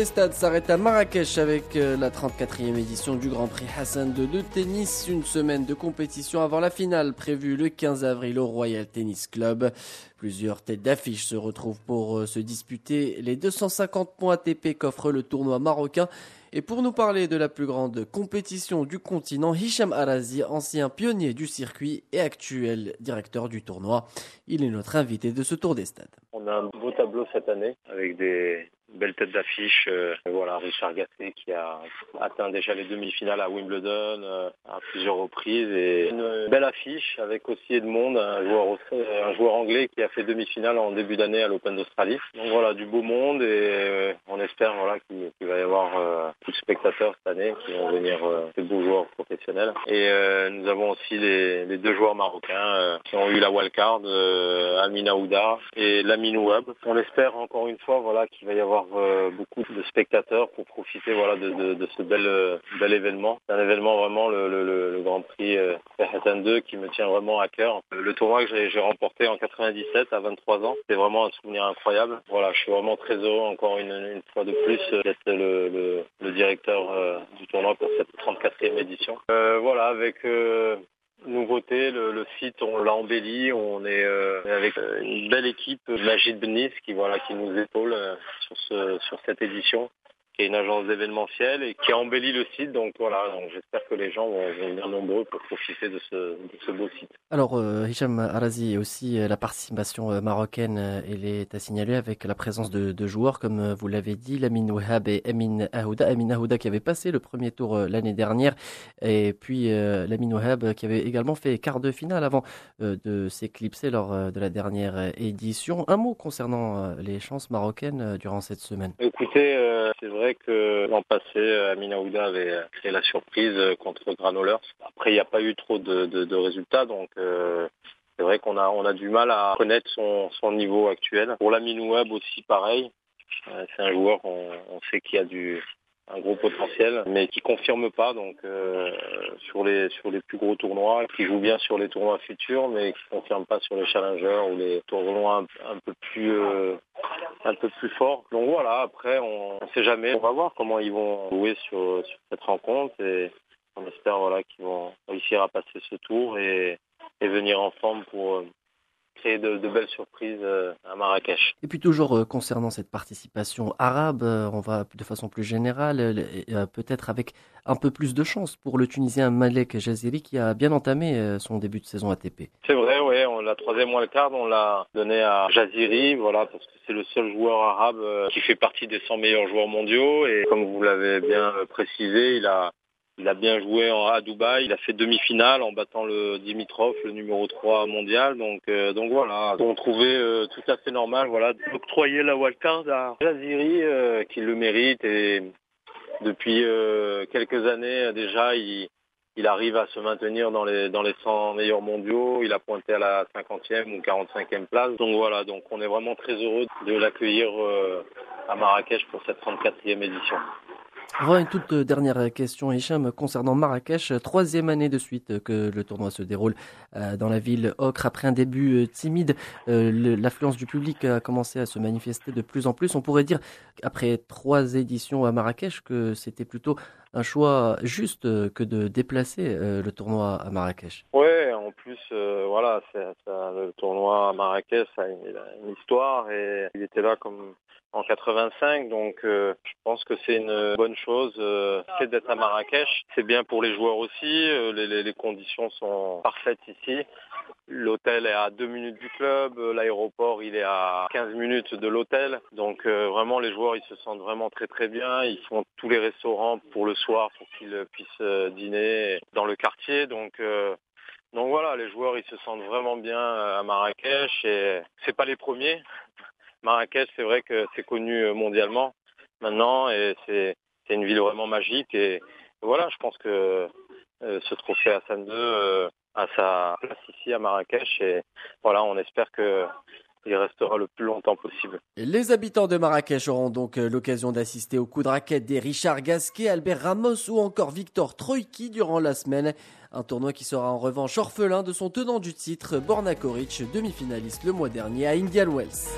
des stades s'arrête à Marrakech avec euh, la 34e édition du Grand Prix Hassan II de tennis. Une semaine de compétition avant la finale prévue le 15 avril au Royal Tennis Club. Plusieurs têtes d'affiche se retrouvent pour euh, se disputer les 250 points ATP qu'offre le tournoi marocain. Et pour nous parler de la plus grande compétition du continent, Hicham Arazi, ancien pionnier du circuit et actuel directeur du tournoi. Il est notre invité de ce tour des stades. On a un beau tableau cette année avec des belles têtes d'affiche. Euh, voilà, Richard Gasset qui a atteint déjà les demi-finales à Wimbledon euh, à plusieurs reprises et une belle affiche avec aussi Edmond, un joueur, un joueur anglais qui a fait demi-finale en début d'année à l'Open d'Australie. Donc voilà, du beau monde et euh, on espère voilà qu'il va y avoir beaucoup de spectateurs cette année qui vont venir, ces beaux joueurs professionnels. Et nous avons aussi les, les, deux joueurs marocains qui ont eu la wildcard, Amina Ouda et Lamine Ouab. On espère encore une fois voilà qu'il va y avoir euh, beaucoup de spectateurs pour profiter voilà de, ce bel euh, bel événement. C'est un événement vraiment le, Grand Prix euh, 2 qui me tient vraiment à cœur. Le tournoi que j'ai remporté en 97 à 23 ans, c'est vraiment un souvenir incroyable. Voilà, je suis vraiment très heureux encore une, fois de plus d'être le, le, directeur du tournoi pour cette 34e édition. voilà, avec nouveauté, le, le, site on l'a embelli, on est euh, avec euh, une belle équipe, Magid Benis qui voilà qui nous épaule euh, sur ce sur cette édition qui est une agence d'événementiel et qui a embelli le site. Donc voilà, donc j'espère que les gens vont, venir nombreux pour profiter de ce, de ce beau site. Alors euh, Hicham Arazi, aussi euh, la participation euh, marocaine, elle est à signaler avec la présence de, de joueurs comme vous l'avez dit, Lamine Wahab et Amin Ahouda. Amin Ahouda qui avait passé le premier tour l'année dernière et puis Lamine Wahab qui avait également fait quart de finale avant de s'éclipser lors de la dernière édition. Un mot concernant les chances marocaines durant cette semaine. Écoutez, c'est vrai que l'an passé, Amina Ouda avait créé la surprise contre Granolers. Après, il n'y a pas eu trop de, résultats, donc euh, c'est vrai qu'on a, du mal à connaître son, niveau actuel. Pour l'Amin Web aussi, pareil. Euh, c'est un joueur, on, on sait qu'il a du, un gros potentiel, mais qui confirme pas. Donc euh, sur les plus gros tournois, qui joue bien sur les tournois futurs, mais qui confirme pas sur les challengers ou les tournois un, peu plus euh, un peu plus forts. Donc voilà. Après, on ne sait jamais. On va voir comment ils vont jouer sur, sur cette rencontre et on espère voilà qu'ils vont réussir à passer ce tour et, et venir en forme pour créer de, belles surprises euh, à Marrakech. Et puis toujours euh, concernant cette participation arabe, euh, on va de façon plus générale, peut-être avec un peu plus de chance pour le Tunisien Malek Jaziri qui a bien entamé son début de saison ATP. C'est vrai, oui, la troisième wildcard, on l'a donné à Jaziri, voilà, parce que c'est le seul joueur arabe qui fait partie des 100 meilleurs joueurs mondiaux et comme vous l'avez bien précisé, il a il a bien joué à Dubaï. Il a fait demi-finale en battant le Dimitrov, le numéro 3 mondial. Donc, euh, donc voilà. On trouvait euh, tout à fait normal, voilà, d'octroyer la wildcard à Jaziri, euh, qui le mérite. Et depuis quelques années déjà, il, il arrive à se maintenir dans les dans les 100 meilleurs mondiaux. Il a pointé à la 50e ou 45e place. Donc voilà. Donc on est vraiment très heureux de l'accueillir à Marrakech pour cette 34e édition. Voilà une toute dernière question, Hicham, concernant Marrakech. Troisième année de suite que le tournoi se déroule euh, dans la ville ocre. Après un début euh, timide, euh, l'affluence du public a commencé à se manifester de plus en plus. On pourrait dire, après trois éditions à Marrakech, que c'était plutôt un choix juste que de déplacer le tournoi à Marrakech. En plus, voilà, le tournoi à Marrakech a une histoire et il était là comme en 85. Donc euh, je pense que c'est une bonne chose euh, d'être à Marrakech. C'est bien pour les joueurs aussi. Euh, les, conditions sont parfaites ici. L'hôtel est à deux minutes du club, l'aéroport il est à 15 minutes de l'hôtel. Donc vraiment les joueurs ils se sentent vraiment très très bien. Ils font tous les restaurants pour le soir pour qu'ils puissent dîner dans le quartier. Donc donc voilà, les joueurs ils se sentent vraiment bien à Marrakech et c'est pas les premiers. Marrakech, c'est vrai que c'est connu euh, mondialement maintenant et c'est une ville vraiment magique. Et voilà, je pense que euh, ce trophée Hassan II euh, a sa place ici à Marrakech. Et voilà, on espère que il restera le plus longtemps possible. Les habitants de Marrakech auront donc l'occasion d'assister au coup de raquette des Richard Gasquet, Albert Ramos ou encore Victor Troïki durant la semaine. Un tournoi qui sera en revanche orphelin de son tenant du titre, Borna Koric, demi-finaliste le mois dernier à Indian Wells.